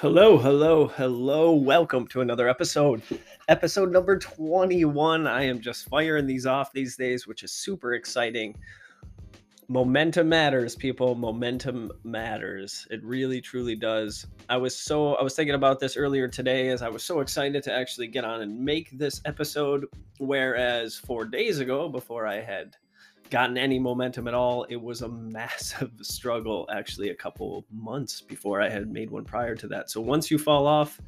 Hello, hello, hello. Welcome to another episode. Episode number 21. I am just firing these off these days, which is super exciting. Momentum matters, people. Momentum matters. It really, truly does. I was so, I was thinking about this earlier today as I was so excited to actually get on and make this episode. Whereas four days ago, before I had gotten any momentum at all. It was a massive struggle, actually, a couple months before I had made one prior to that. So once you fall off,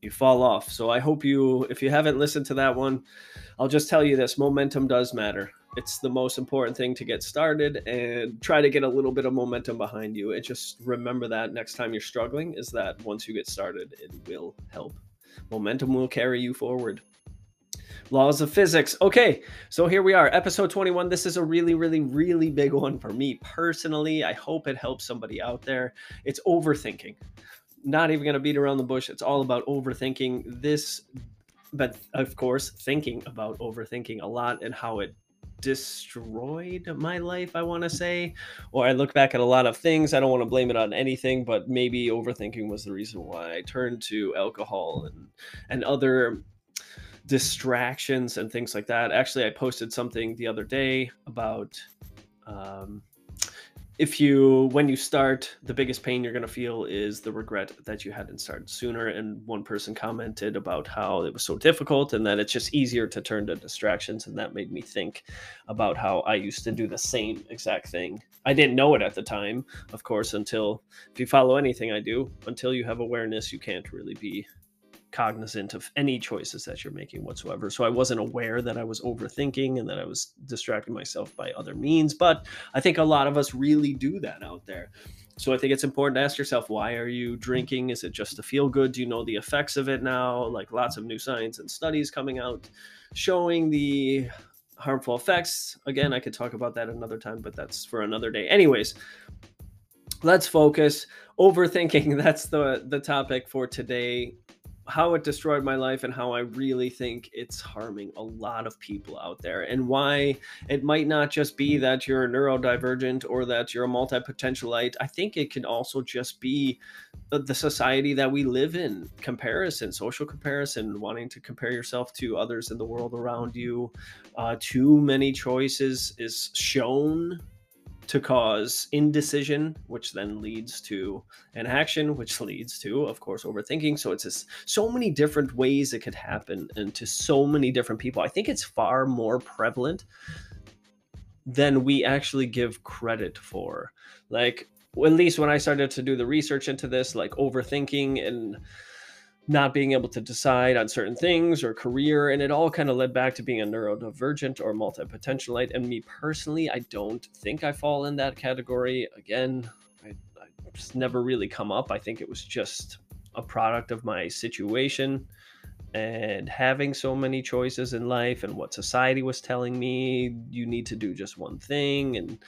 you fall off. So I hope you, if you haven't listened to that one, I'll just tell you this momentum does matter. It's the most important thing to get started and try to get a little bit of momentum behind you. And just remember that next time you're struggling is that once you get started, it will help. Momentum will carry you forward. Laws of physics. Okay, so here we are, episode 21. This is a really, really, really big one for me personally. I hope it helps somebody out there. It's overthinking. Not even going to beat around the bush. It's all about overthinking this, but of course, thinking about overthinking a lot and how it destroyed my life, I want to say. Or I look back at a lot of things. I don't want to blame it on anything, but maybe overthinking was the reason why I turned to alcohol and and other distractions and things like that. Actually, I posted something the other day about um, if you, when you start, the biggest pain you're going to feel is the regret that you hadn't started sooner. And one person commented about how it was so difficult and that it's just easier to turn to distractions. And that made me think about how I used to do the same exact thing. I didn't know it at the time, of course, until if you follow anything I do, until you have awareness, you can't really be cognizant of any choices that you're making whatsoever. So I wasn't aware that I was overthinking and that I was distracting myself by other means. But I think a lot of us really do that out there. So I think it's important to ask yourself, why are you drinking? Is it just to feel good? Do you know the effects of it now? Like lots of new science and studies coming out showing the harmful effects. Again, I could talk about that another time, but that's for another day. Anyways, let's focus. Overthinking, that's the the topic for today how it destroyed my life and how I really think it's harming a lot of people out there, and why it might not just be that you're a neurodivergent or that you're a multi potentialite. I think it can also just be the society that we live in comparison, social comparison, wanting to compare yourself to others in the world around you. Uh, too many choices is shown to cause indecision, which then leads to an action, which leads to, of course, overthinking. So it's just so many different ways it could happen and to so many different people. I think it's far more prevalent than we actually give credit for. Like, at least when I started to do the research into this, like overthinking and not being able to decide on certain things or career and it all kind of led back to being a neurodivergent or multi-potentialite and me personally i don't think i fall in that category. Again I, I just never really come up. I think it was just a product of my situation and having so many choices in life and what society was telling me you need to do just one thing and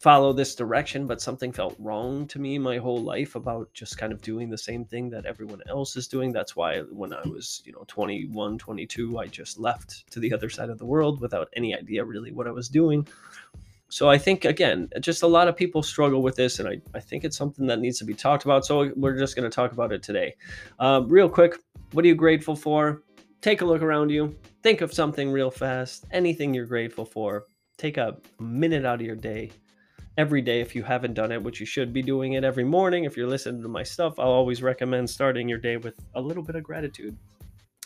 follow this direction, but something felt wrong to me my whole life about just kind of doing the same thing that everyone else is doing. That's why when I was, you know, 21, 22, I just left to the other side of the world without any idea really what I was doing. So I think again, just a lot of people struggle with this, and I, I think it's something that needs to be talked about. So we're just going to talk about it today. Um, real quick, what are you grateful for? Take a look around you. Think of something real fast. Anything you're grateful for. Take a minute out of your day every day if you haven't done it, which you should be doing it every morning. If you're listening to my stuff, I'll always recommend starting your day with a little bit of gratitude.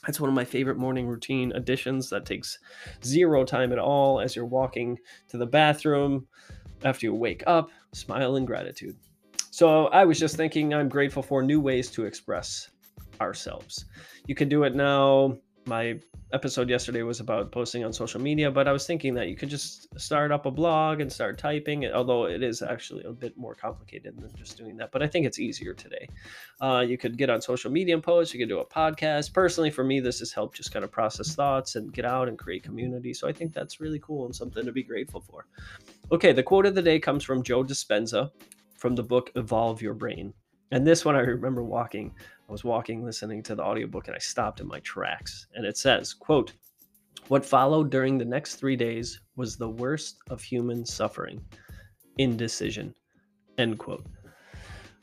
That's one of my favorite morning routine additions that takes zero time at all as you're walking to the bathroom after you wake up, smile in gratitude. So I was just thinking I'm grateful for new ways to express ourselves. You can do it now my episode yesterday was about posting on social media, but I was thinking that you could just start up a blog and start typing, although it is actually a bit more complicated than just doing that. But I think it's easier today. Uh, you could get on social media and post, you could do a podcast. Personally, for me, this has helped just kind of process thoughts and get out and create community. So I think that's really cool and something to be grateful for. Okay, the quote of the day comes from Joe Dispenza from the book Evolve Your Brain. And this one I remember walking I was walking listening to the audiobook and I stopped in my tracks. And it says, quote, what followed during the next three days was the worst of human suffering indecision. End quote.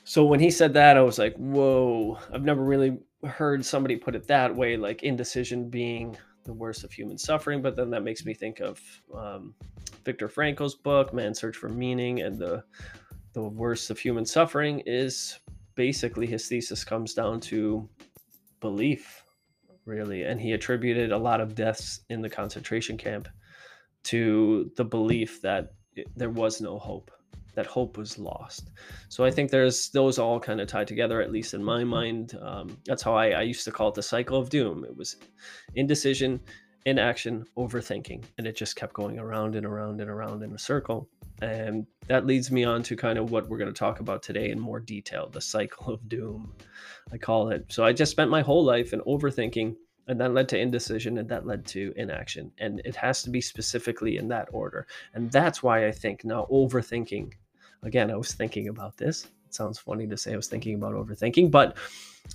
So when he said that, I was like, whoa, I've never really heard somebody put it that way, like indecision being the worst of human suffering. But then that makes me think of um, Viktor Frankl's book, Man's Search for Meaning, and the the worst of human suffering is basically his thesis comes down to belief, really. And he attributed a lot of deaths in the concentration camp to the belief that there was no hope that hope was lost. So I think there's those all kind of tied together, at least in my mind. Um, that's how I, I used to call it the cycle of doom. It was indecision, inaction, overthinking, and it just kept going around and around and around in a circle. And that leads me on to kind of what we're going to talk about today in more detail the cycle of doom, I call it. So I just spent my whole life in overthinking and that led to indecision and that led to inaction and it has to be specifically in that order. And that's why i think now overthinking again i was thinking about this. It sounds funny to say i was thinking about overthinking but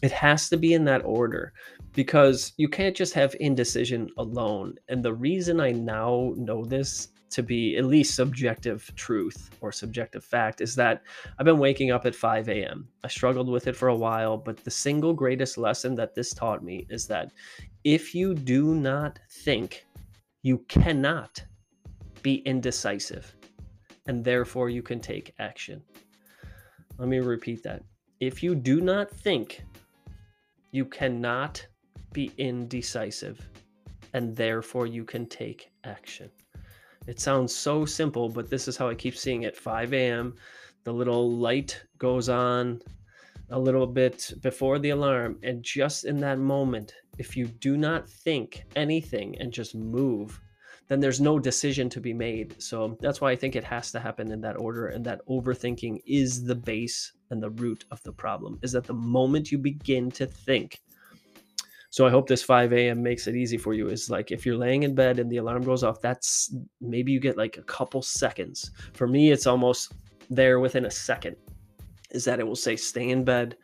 it has to be in that order because you can't just have indecision alone. And the reason i now know this to be at least subjective truth or subjective fact is that I've been waking up at 5 a.m. I struggled with it for a while, but the single greatest lesson that this taught me is that if you do not think, you cannot be indecisive, and therefore you can take action. Let me repeat that. If you do not think, you cannot be indecisive, and therefore you can take action. It sounds so simple, but this is how I keep seeing it 5 a.m. The little light goes on a little bit before the alarm. And just in that moment, if you do not think anything and just move, then there's no decision to be made. So that's why I think it has to happen in that order. And that overthinking is the base and the root of the problem is that the moment you begin to think, so I hope this 5 a.m. makes it easy for you. Is like if you're laying in bed and the alarm goes off, that's maybe you get like a couple seconds. For me, it's almost there within a second. Is that it will say stay in bed.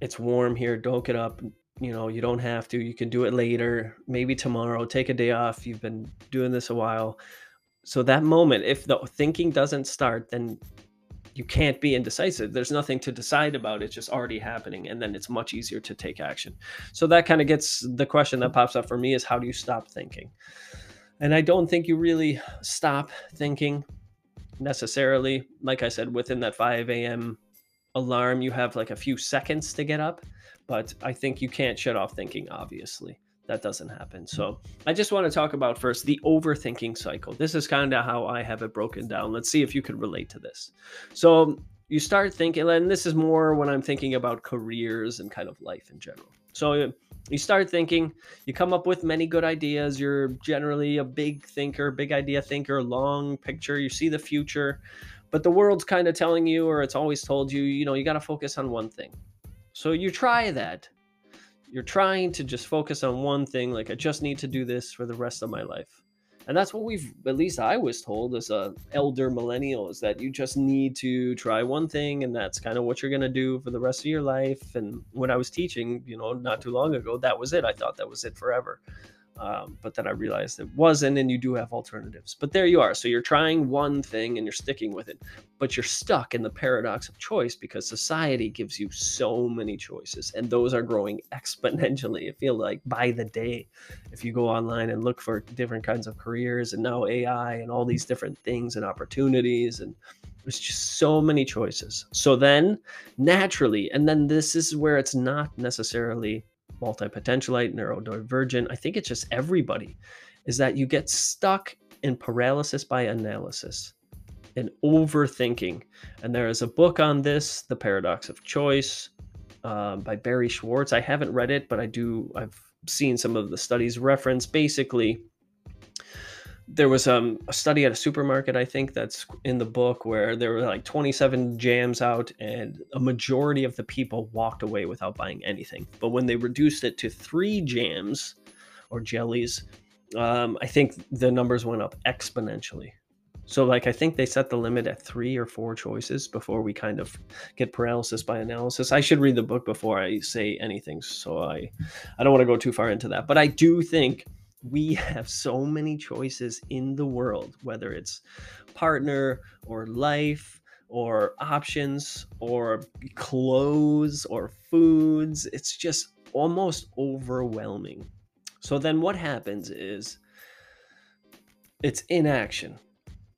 It's warm here. Don't get up. You know, you don't have to. You can do it later, maybe tomorrow. Take a day off. You've been doing this a while. So that moment, if the thinking doesn't start, then you can't be indecisive. There's nothing to decide about. It's just already happening. And then it's much easier to take action. So that kind of gets the question that pops up for me is how do you stop thinking? And I don't think you really stop thinking necessarily. Like I said, within that 5 a.m. alarm, you have like a few seconds to get up. But I think you can't shut off thinking, obviously that doesn't happen. So I just want to talk about first the overthinking cycle. This is kind of how I have it broken down. Let's see if you could relate to this. So you start thinking, and this is more when I'm thinking about careers and kind of life in general. So you start thinking, you come up with many good ideas. You're generally a big thinker, big idea thinker, long picture. You see the future, but the world's kind of telling you, or it's always told you, you know, you got to focus on one thing. So you try that you're trying to just focus on one thing like i just need to do this for the rest of my life. And that's what we've at least i was told as a elder millennial is that you just need to try one thing and that's kind of what you're going to do for the rest of your life. And when i was teaching you know not too long ago that was it. I thought that was it forever um, but then I realized it wasn't, and you do have alternatives. But there you are. So you're trying one thing and you're sticking with it, but you're stuck in the paradox of choice because society gives you so many choices, and those are growing exponentially. I feel like by the day, if you go online and look for different kinds of careers, and now AI and all these different things and opportunities, and there's just so many choices. So then, naturally, and then this is where it's not necessarily multi-potentialite, neurodivergent. I think it's just everybody is that you get stuck in paralysis by analysis and overthinking. And there is a book on this, The Paradox of Choice, um, by Barry Schwartz. I haven't read it, but I do. I've seen some of the studies reference. Basically, there was um, a study at a supermarket, I think, that's in the book where there were like 27 jams out, and a majority of the people walked away without buying anything. But when they reduced it to three jams or jellies, um, I think the numbers went up exponentially. So, like, I think they set the limit at three or four choices before we kind of get paralysis by analysis. I should read the book before I say anything, so I, I don't want to go too far into that. But I do think we have so many choices in the world, whether it's partner or life or options or clothes or foods. It's just almost overwhelming. So then what happens is it's inaction.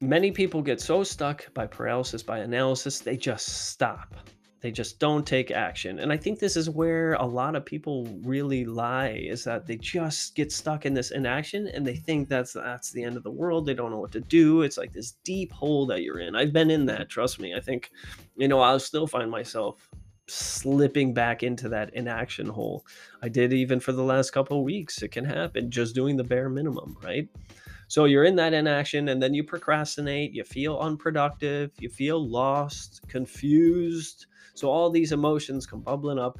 Many people get so stuck by paralysis by analysis, they just stop. They just don't take action. And I think this is where a lot of people really lie is that they just get stuck in this inaction and they think that's that's the end of the world. They don't know what to do. It's like this deep hole that you're in. I've been in that, trust me. I think you know, I'll still find myself slipping back into that inaction hole. I did even for the last couple weeks. It can happen just doing the bare minimum, right? So you're in that inaction and then you procrastinate, you feel unproductive, you feel lost, confused, so all these emotions come bubbling up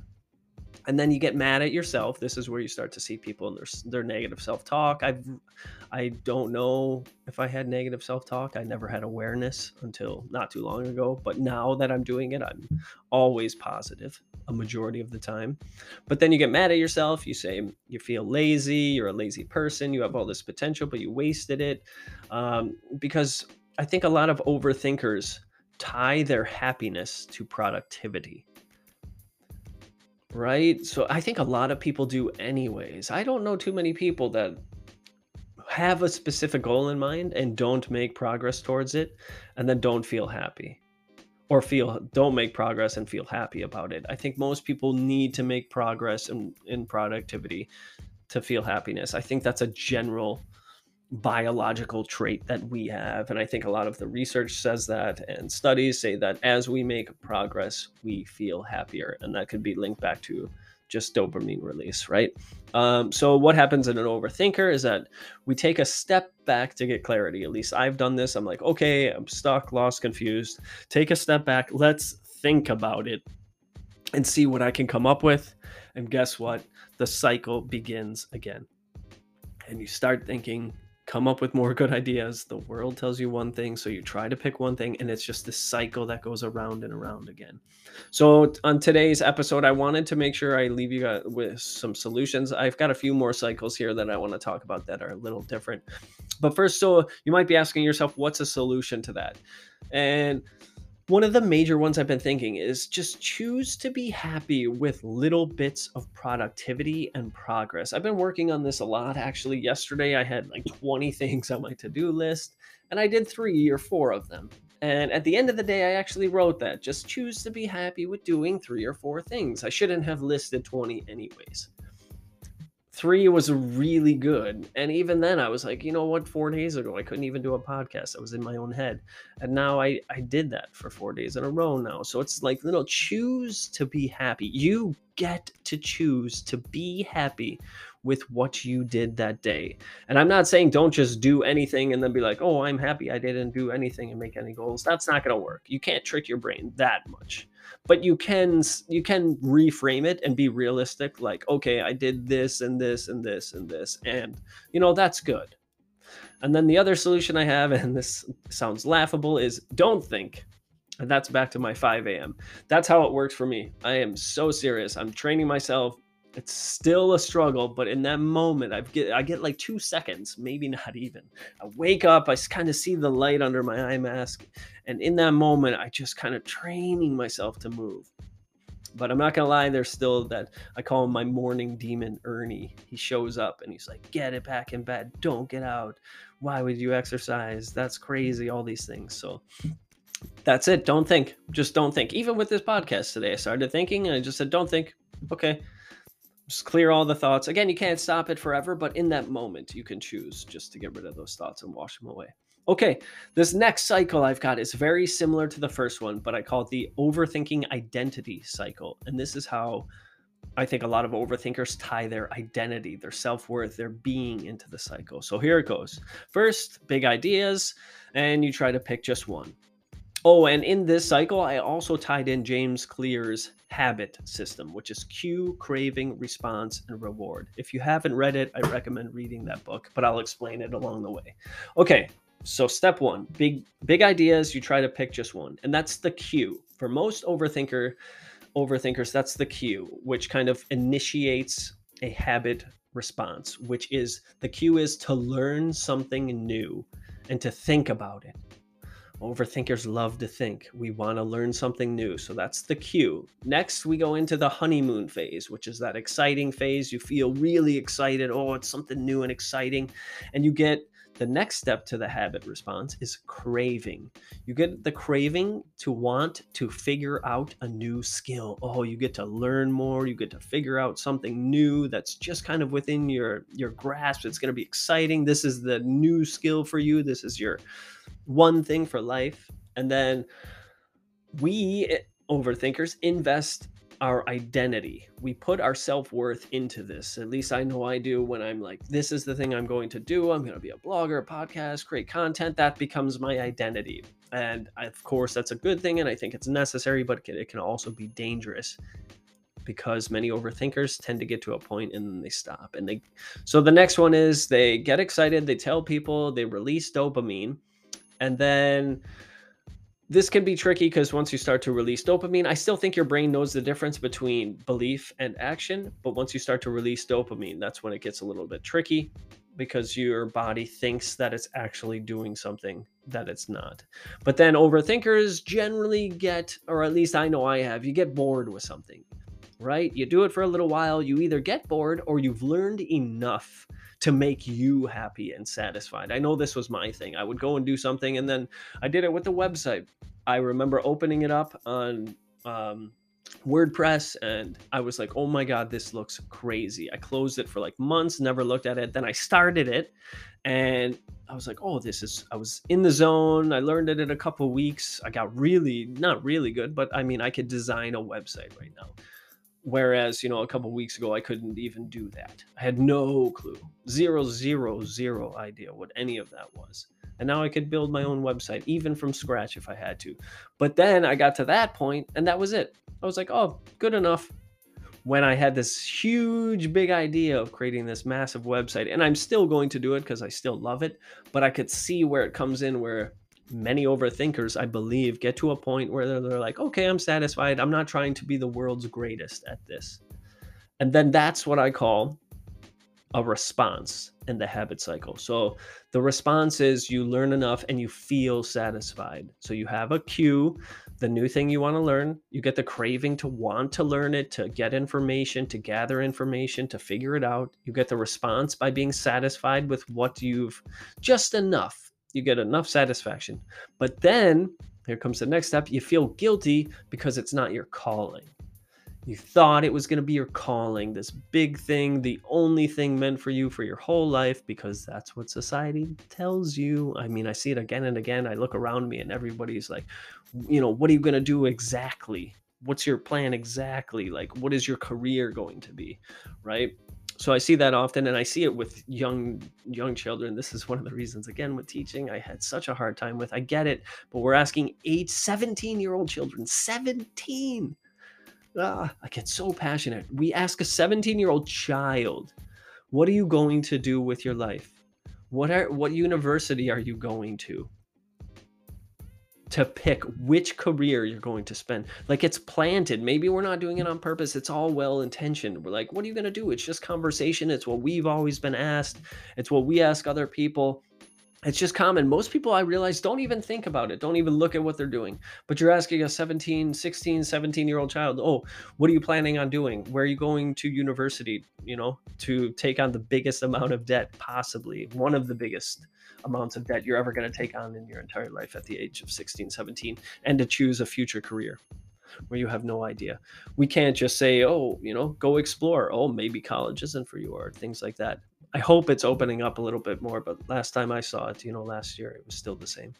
and then you get mad at yourself. This is where you start to see people and their, their negative self-talk. I've i don't know if i had negative self-talk. I never had awareness until not too long ago but now that i'm doing it i'm always positive a majority of the time. But then you get mad at yourself. You say you feel lazy. You're a lazy person. You have all this potential but you wasted it. Um, because i think a lot of overthinkers tie their happiness to productivity. Right? So I think a lot of people do anyways. I don't know too many people that have a specific goal in mind and don't make progress towards it and then don't feel happy or feel don't make progress and feel happy about it. I think most people need to make progress in, in productivity to feel happiness. I think that's a general biological trait that we have. And I think a lot of the research says that, and studies say that as we make progress, we feel happier. And that could be linked back to just dopamine release, right? Um, so, what happens in an overthinker is that we take a step back to get clarity. At least I've done this. I'm like, okay, I'm stuck, lost, confused. Take a step back. Let's think about it and see what I can come up with. And guess what? The cycle begins again. And you start thinking come up with more good ideas. The world tells you one thing, so you try to pick one thing, and it's just this cycle that goes around and around again. So, on today's episode, I wanted to make sure I leave you guys with some solutions. I've got a few more cycles here that I want to talk about that are a little different. But first, so you might be asking yourself, what's a solution to that? And one of the major ones I've been thinking is just choose to be happy with little bits of productivity and progress. I've been working on this a lot. Actually, yesterday I had like 20 things on my to do list, and I did three or four of them. And at the end of the day, I actually wrote that just choose to be happy with doing three or four things. I shouldn't have listed 20 anyways three was really good. And even then I was like, you know what, four days ago I couldn't even do a podcast. I was in my own head. And now I, I did that for four days in a row now. So it's like, you know, choose to be happy. You get to choose to be happy with what you did that day. And I'm not saying don't just do anything and then be like, oh, I'm happy I didn't do anything and make any goals. That's not going to work. You can't trick your brain that much but you can you can reframe it and be realistic like okay i did this and this and this and this and you know that's good. And then the other solution i have and this sounds laughable is don't think. And that's back to my 5 a.m that's how it works for me. I am so serious. I'm training myself it's still a struggle but in that moment i get i get like two seconds maybe not even. I wake up i kind of see the light under my eye mask and in that moment i just kind of training myself to move. But i'm not gonna lie there's still that i call him my morning demon ernie. He shows up and he's like get it back in bed. Don't get out. Why would you exercise? That's crazy all these things. So that's it. Don't think. Just don't think. Even with this podcast today i started thinking and i just said don't think. Okay just clear all the thoughts. Again, you can't stop it forever, but in that moment, you can choose just to get rid of those thoughts and wash them away. Okay, this next cycle I've got is very similar to the first one, but I call it the overthinking identity cycle. And this is how I think a lot of overthinkers tie their identity, their self worth, their being into the cycle. So here it goes. First, big ideas, and you try to pick just one. Oh, and in this cycle, I also tied in James Clear's habit system, which is cue, craving, response, and reward. If you haven't read it, I recommend reading that book, but I'll explain it along the way. Okay, so step one, big big ideas, you try to pick just one. And that's the cue. For most overthinker overthinkers, that's the cue, which kind of initiates a habit response, which is the cue is to learn something new and to think about it Overthinkers love to think. We want to learn something new. So that's the cue. Next, we go into the honeymoon phase, which is that exciting phase. You feel really excited. Oh, it's something new and exciting. And you get the next step to the habit response is craving. You get the craving to want to figure out a new skill. Oh, you get to learn more, you get to figure out something new that's just kind of within your your grasp. It's going to be exciting. This is the new skill for you. This is your one thing for life. And then we eh, overthinkers invest our identity. We put our self worth into this. At least I know I do when I'm like, this is the thing I'm going to do. I'm going to be a blogger, a podcast, create content. That becomes my identity. And of course, that's a good thing. And I think it's necessary, but it can also be dangerous because many overthinkers tend to get to a point and then they stop. And they, so the next one is they get excited, they tell people, they release dopamine. And then this can be tricky because once you start to release dopamine, I still think your brain knows the difference between belief and action. But once you start to release dopamine, that's when it gets a little bit tricky because your body thinks that it's actually doing something that it's not. But then overthinkers generally get, or at least I know I have, you get bored with something, right? You do it for a little while, you either get bored or you've learned enough to make you happy and satisfied. I know this was my thing. I would go and do something, and then I did it with the website. I remember opening it up on um, WordPress, and I was like, oh my God, this looks crazy. I closed it for like months, never looked at it. Then I started it, and I was like, oh, this is, I was in the zone. I learned it in a couple weeks. I got really, not really good, but I mean, I could design a website right now. Whereas, you know, a couple weeks ago, I couldn't even do that. I had no clue, zero, zero, zero idea what any of that was. And now I could build my own website, even from scratch if I had to. But then I got to that point, and that was it. I was like, oh, good enough. When I had this huge, big idea of creating this massive website, and I'm still going to do it because I still love it, but I could see where it comes in where many overthinkers, I believe, get to a point where they're, they're, like, okay, I'm satisfied. I'm not trying to be the world's greatest at this. And then that's what I call a response in the habit cycle. So the response is you learn enough and you feel satisfied. So you have a cue, the new thing you want to learn. You get the craving to want to learn it, to get information, to gather information, to figure it out. You get the response by being satisfied with what you've just enough you get enough satisfaction. But then here comes the next step you feel guilty because it's not your calling. You thought it was going to be your calling, this big thing, the only thing meant for you for your whole life, because that's what society tells you. I mean, I see it again and again. I look around me and everybody's like, you know, what are you going to do exactly? What's your plan exactly? Like, what is your career going to be? Right so i see that often and i see it with young young children. This is one of the reasons again with teaching i had such a hard time with i get it but we're asking 8 17 year old children 17 ah, i get so passionate. We ask a 17 year old child what are you going to do with your life? What are what university are you going to to pick which career you're going to spend. Like it's planted. Maybe we're not doing it on purpose. It's all well intentioned. We're like, what are you going to do? It's just conversation. It's what we've always been asked. It's what we ask other people. It's just common. Most people I realize don't even think about it, don't even look at what they're doing. But you're asking a 17, 16, 17 year old child, oh, what are you planning on doing? Where are you going to university, you know, to take on the biggest amount of debt, possibly one of the biggest amounts of debt you're ever going to take on in your entire life at the age of 16, 17, and to choose a future career where you have no idea. We can't just say, oh, you know, go explore. Oh, maybe college isn't for you or things like that. I hope it's opening up a little bit more, but last time I saw it, you know, last year it was still the same.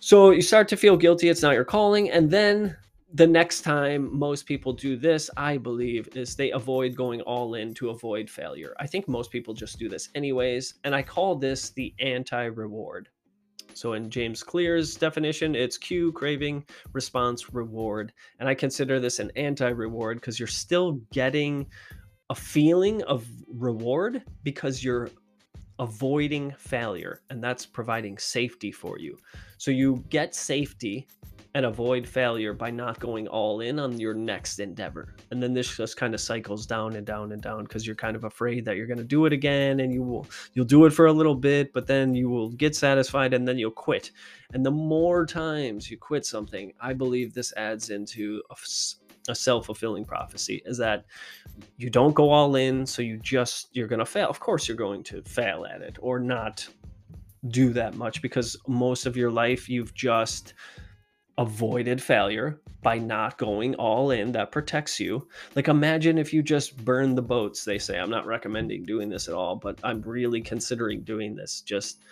So you start to feel guilty, it's not your calling, and then the next time most people do this, I believe, is they avoid going all in to avoid failure. I think most people just do this anyways, and I call this the anti-reward. So in James Clear's definition, it's cue, craving, response, reward. And I consider this an anti-reward because you're still getting a feeling of reward because you're avoiding failure, and that's providing safety for you. So you get safety and avoid failure by not going all in on your next endeavor. And then this just kind of cycles down and down and down because you're kind of afraid that you're going to do it again and you will you'll do it for a little bit, but then you will get satisfied and then you'll quit. And the more times you quit something, I believe this adds into a, a self-fulfilling prophecy is that you don't go all in so you just you're going to fail. Of course you're going to fail at it or not do that much because most of your life you've just avoided failure by not going all in. That protects you. Like imagine if you just burn the boats they say. I'm not recommending doing this at all but i'm really considering doing this just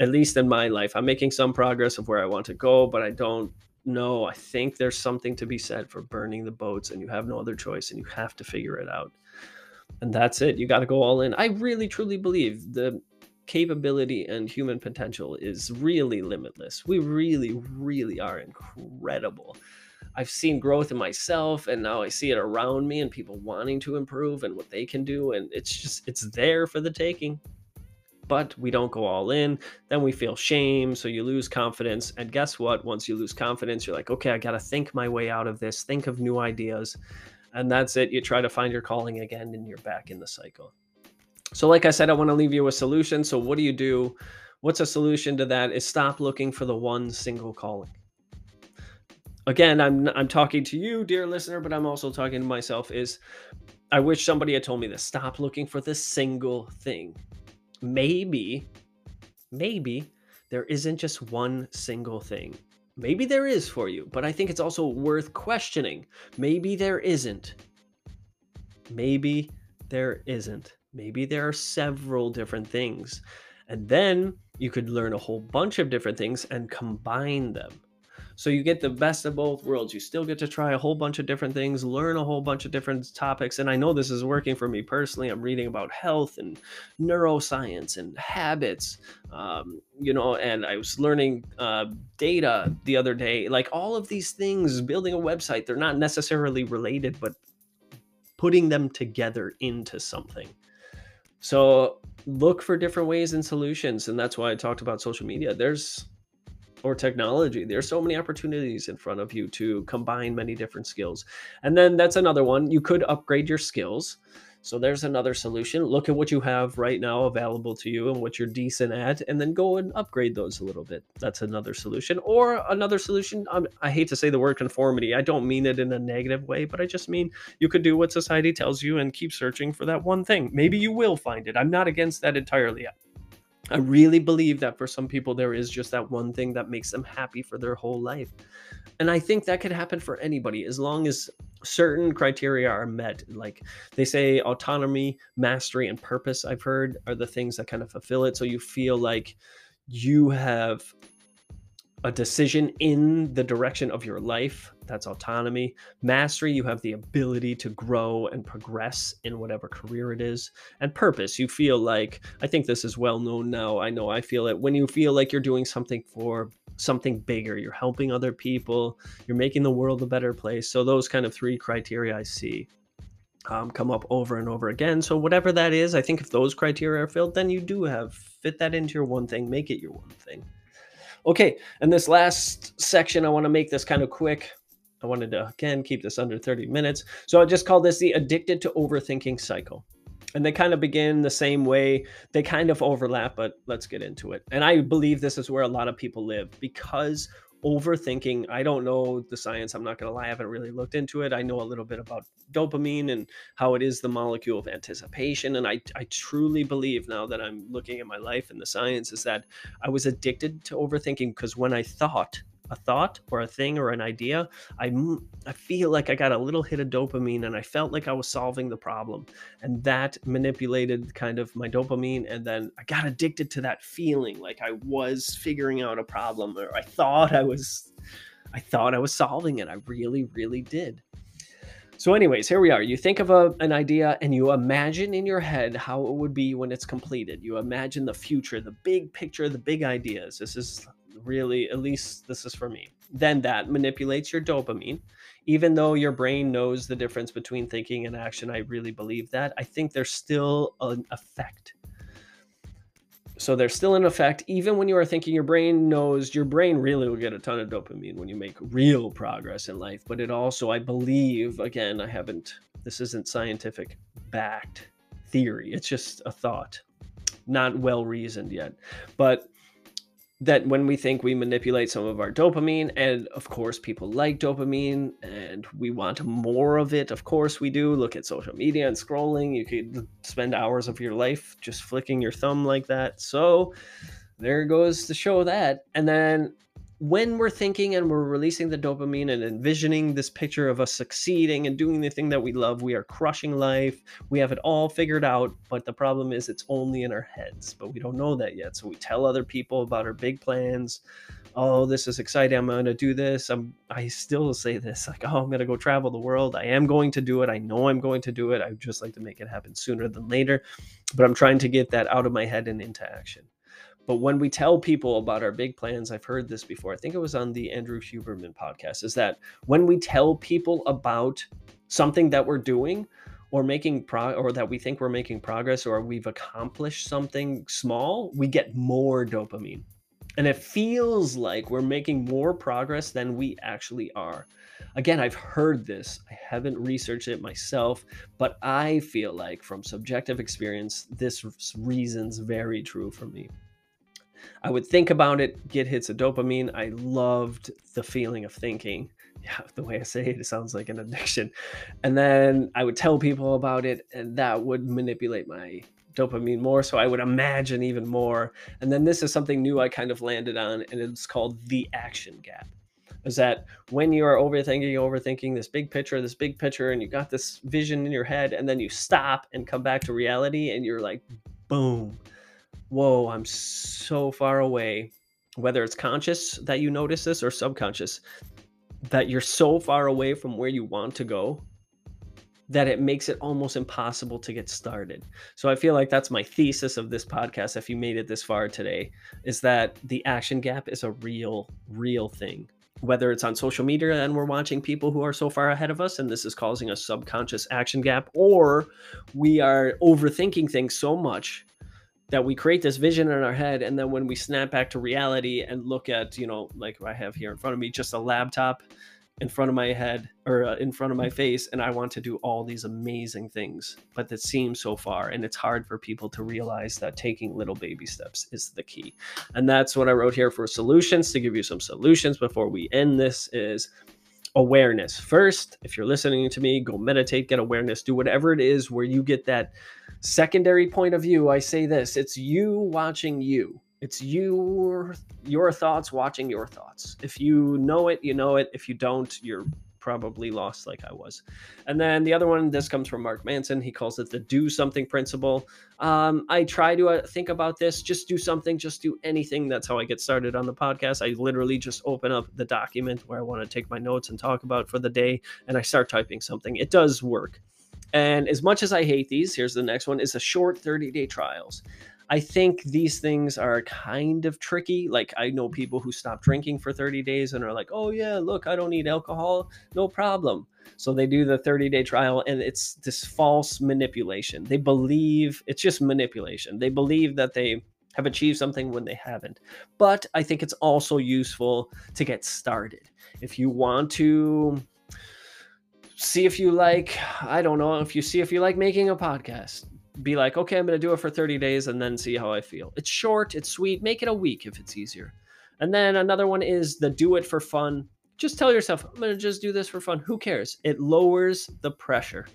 at least in my life. I'm making some progress of where i want to go but i don't know i think there's something to be said for burning the boats and you have no other choice and you have to figure it out and that's it you got to go all in i really truly believe the capability and human potential is really limitless. We really, really are incredible. I've seen growth in myself and now I see it around me and people wanting to improve and what they can do. And it's just, it's there for the taking. But we don't go all in. Then we feel shame. So you lose confidence. And guess what? Once you lose confidence, you're like, okay, I got to think my way out of this, think of new ideas. And that's it. You try to find your calling again and you're back in the cycle. So, like I said, I want to leave you a solution. So, what do you do? What's a solution to that? Is stop looking for the one single calling. Again, I'm I'm talking to you, dear listener, but I'm also talking to myself. Is I wish somebody had told me this. Stop looking for the single thing. Maybe, maybe there isn't just one single thing. Maybe there is for you, but I think it's also worth questioning. Maybe there isn't. Maybe there isn't. Maybe there are several different things. And then you could learn a whole bunch of different things and combine them. So you get the best of both worlds. You still get to try a whole bunch of different things, learn a whole bunch of different topics. And I know this is working for me personally. I'm reading about health and neuroscience and habits, um, you know, and I was learning uh, data the other day. Like all of these things, building a website, they're not necessarily related, but putting them together into something. So look for different ways and solutions. And that's why I talked about social media. There's or technology. There's so many opportunities in front of you to combine many different skills. And then that's another one. You could upgrade your skills. So there's another solution. Look at what you have right now available to you and what you're decent at, and then go and upgrade those a little bit. That's another solution. Or another solution, um, I hate to say the word conformity. I don't mean it in a negative way, but I just mean you could do what society tells you and keep searching for that one thing. Maybe you will find it. I'm not against that entirely. I really believe that for some people, there is just that one thing that makes them happy for their whole life. And I think that could happen for anybody as long as certain criteria are met. Like they say, autonomy, mastery, and purpose, I've heard, are the things that kind of fulfill it. So you feel like you have a decision in the direction of your life. That's autonomy. Mastery, you have the ability to grow and progress in whatever career it is. And purpose, you feel like, I think this is well known now. I know I feel it. When you feel like you're doing something for something bigger, you're helping other people, you're making the world a better place. So, those kind of three criteria I see. Um, come up over and over again. So, whatever that is, I think if those criteria are filled, then you do have fit that into your one thing, make it your one thing. Okay, and this last section, I want to make this kind of quick. I wanted to, again, keep this under 30 minutes. So I just call this the addicted to overthinking cycle. And they kind of begin the same way. They kind of overlap, but let's get into it. And I believe this is where a lot of people live because overthinking. I don't know the science. I'm not going to lie. I haven't really looked into it. I know a little bit about dopamine and how it is the molecule of anticipation. And I, I truly believe now that I'm looking at my life and the science is that I was addicted to overthinking because when I thought, a thought or a thing or an idea, I, I feel like I got a little hit of dopamine and I felt like I was solving the problem. And that manipulated kind of my dopamine. And then I got addicted to that feeling like I was figuring out a problem or I thought I was. I thought I was solving it. I really, really did. So, anyways, here we are. You think of a, an idea and you imagine in your head how it would be when it's completed. You imagine the future, the big picture, the big ideas. This is really, at least this is for me. Then that manipulates your dopamine. Even though your brain knows the difference between thinking and action, I really believe that. I think there's still an effect. so they're still an effect even when you are thinking your brain knows your brain really will get a ton of dopamine when you make real progress in life but it also i believe again i haven't this isn't scientific backed theory it's just a thought not well reasoned yet but that when we think we manipulate some of our dopamine and of course people like dopamine and we want more of it of course we do. Look at social media and scrolling you could spend hours of your life just flicking your thumb like that. So there goes to show that. And then when we're thinking and we're releasing the dopamine and envisioning this picture of us succeeding and doing the thing that we love, we are crushing life. We have it all figured out, but the problem is it's only in our heads, but we don't know that yet. So we tell other people about our big plans. Oh, this is exciting. I'm going to do this. I'm I still say this like, "Oh, I'm going to go travel the world. I am going to do it. I know I'm going to do it. I just like to make it happen sooner than later." But I'm trying to get that out of my head and into action. But when we tell people about our big plans, I've heard this before. I think it was on the Andrew Huberman podcast, is that when we tell people about something that we're doing or making pro or that we think we're making progress or we've accomplished something small, we get more dopamine. And it feels like we're making more progress than we actually are. Again, I've heard this. I haven't researched it myself, but I feel like from subjective experience, this reason's very true for me. I would think about it, get hits of dopamine. I loved the feeling of thinking. Yeah, the way I say it, it sounds like an addiction. And then I would tell people about it, and that would manipulate my dopamine more. So I would imagine even more. And then this is something new I kind of landed on, and it's called the action gap. Is that when you are overthinking, overthinking this big picture, this big picture, and you got this vision in your head, and then you stop and come back to reality, and you're like, boom whoa, I'm so far away, whether it's conscious that you notice this or subconscious, that you're so far away from where you want to go that it makes it almost impossible to get started. So I feel like that's my thesis of this podcast if you made it this far today is that the action gap is a real real thing. Whether it's on social media and we're watching people who are so far ahead of us and this is causing a subconscious action gap or we are overthinking things so much that we create this vision in our head and then when we snap back to reality and look at you know like i have here in front of me just a laptop in front of my head or uh, in front of my face and i want to do all these amazing things but that seems so far and it's hard for people to realize that taking little baby steps is the key. And that's what i wrote here for solutions to give you some solutions before we end this is awareness. First if you're listening to me go meditate get awareness do whatever it is where you get that secondary point of view. I say this it's you watching you. It's your your thoughts watching your thoughts. If you know it you know it. If you don't you're probably lost like i was. And then the other one this comes from mark manson. He calls it the do something principle. Um, i try to uh, think about this. Just do something. Just do anything. That's how i get started on the podcast. I literally just open up the document where i want to take my notes and talk about for the day and i start typing something. It does work. And as much as I hate these, here's the next one is a short 30 day trials. I think these things are kind of tricky. Like I know mm. people who stop drinking for 30 days and are like, "Oh yeah, look, I don't need alcohol, no problem." So they do the 30 day trial and it's this false manipulation. They believe it's just manipulation. They believe that they have achieved something when they haven't. But I think it's also useful to get started. If you want to see if you like, I don't know, if you see if you like making a podcast. Be like, okay, I'm going to do it for 30 days and then see how I feel. It's short, it's sweet. Make it a week if it's easier. And then another one is the do it for fun. Just tell yourself, I'm going to just do this for fun. Who cares? It lowers the pressure.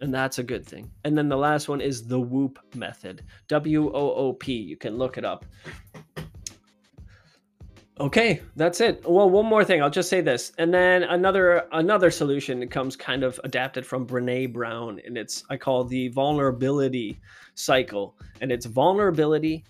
And that's a good thing. And then the last one is the whoop method. W O O P. You can look it up. Okay, that's it. Well, one more thing. I'll just say this, and then another another solution comes kind of adapted from Brene Brown, and it's I call the vulnerability cycle, and it's vulnerability.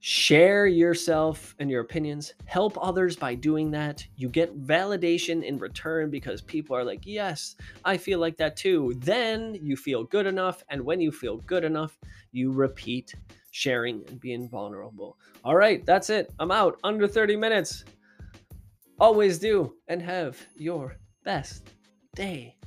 Share yourself and your opinions. Help others by doing that. You get validation in return because people are like, "Yes, I feel like that too." Then you feel good enough, and when you feel good enough, you repeat sharing and being vulnerable. All right, that's it. I'm out under 30 minutes. Always do and have your best day.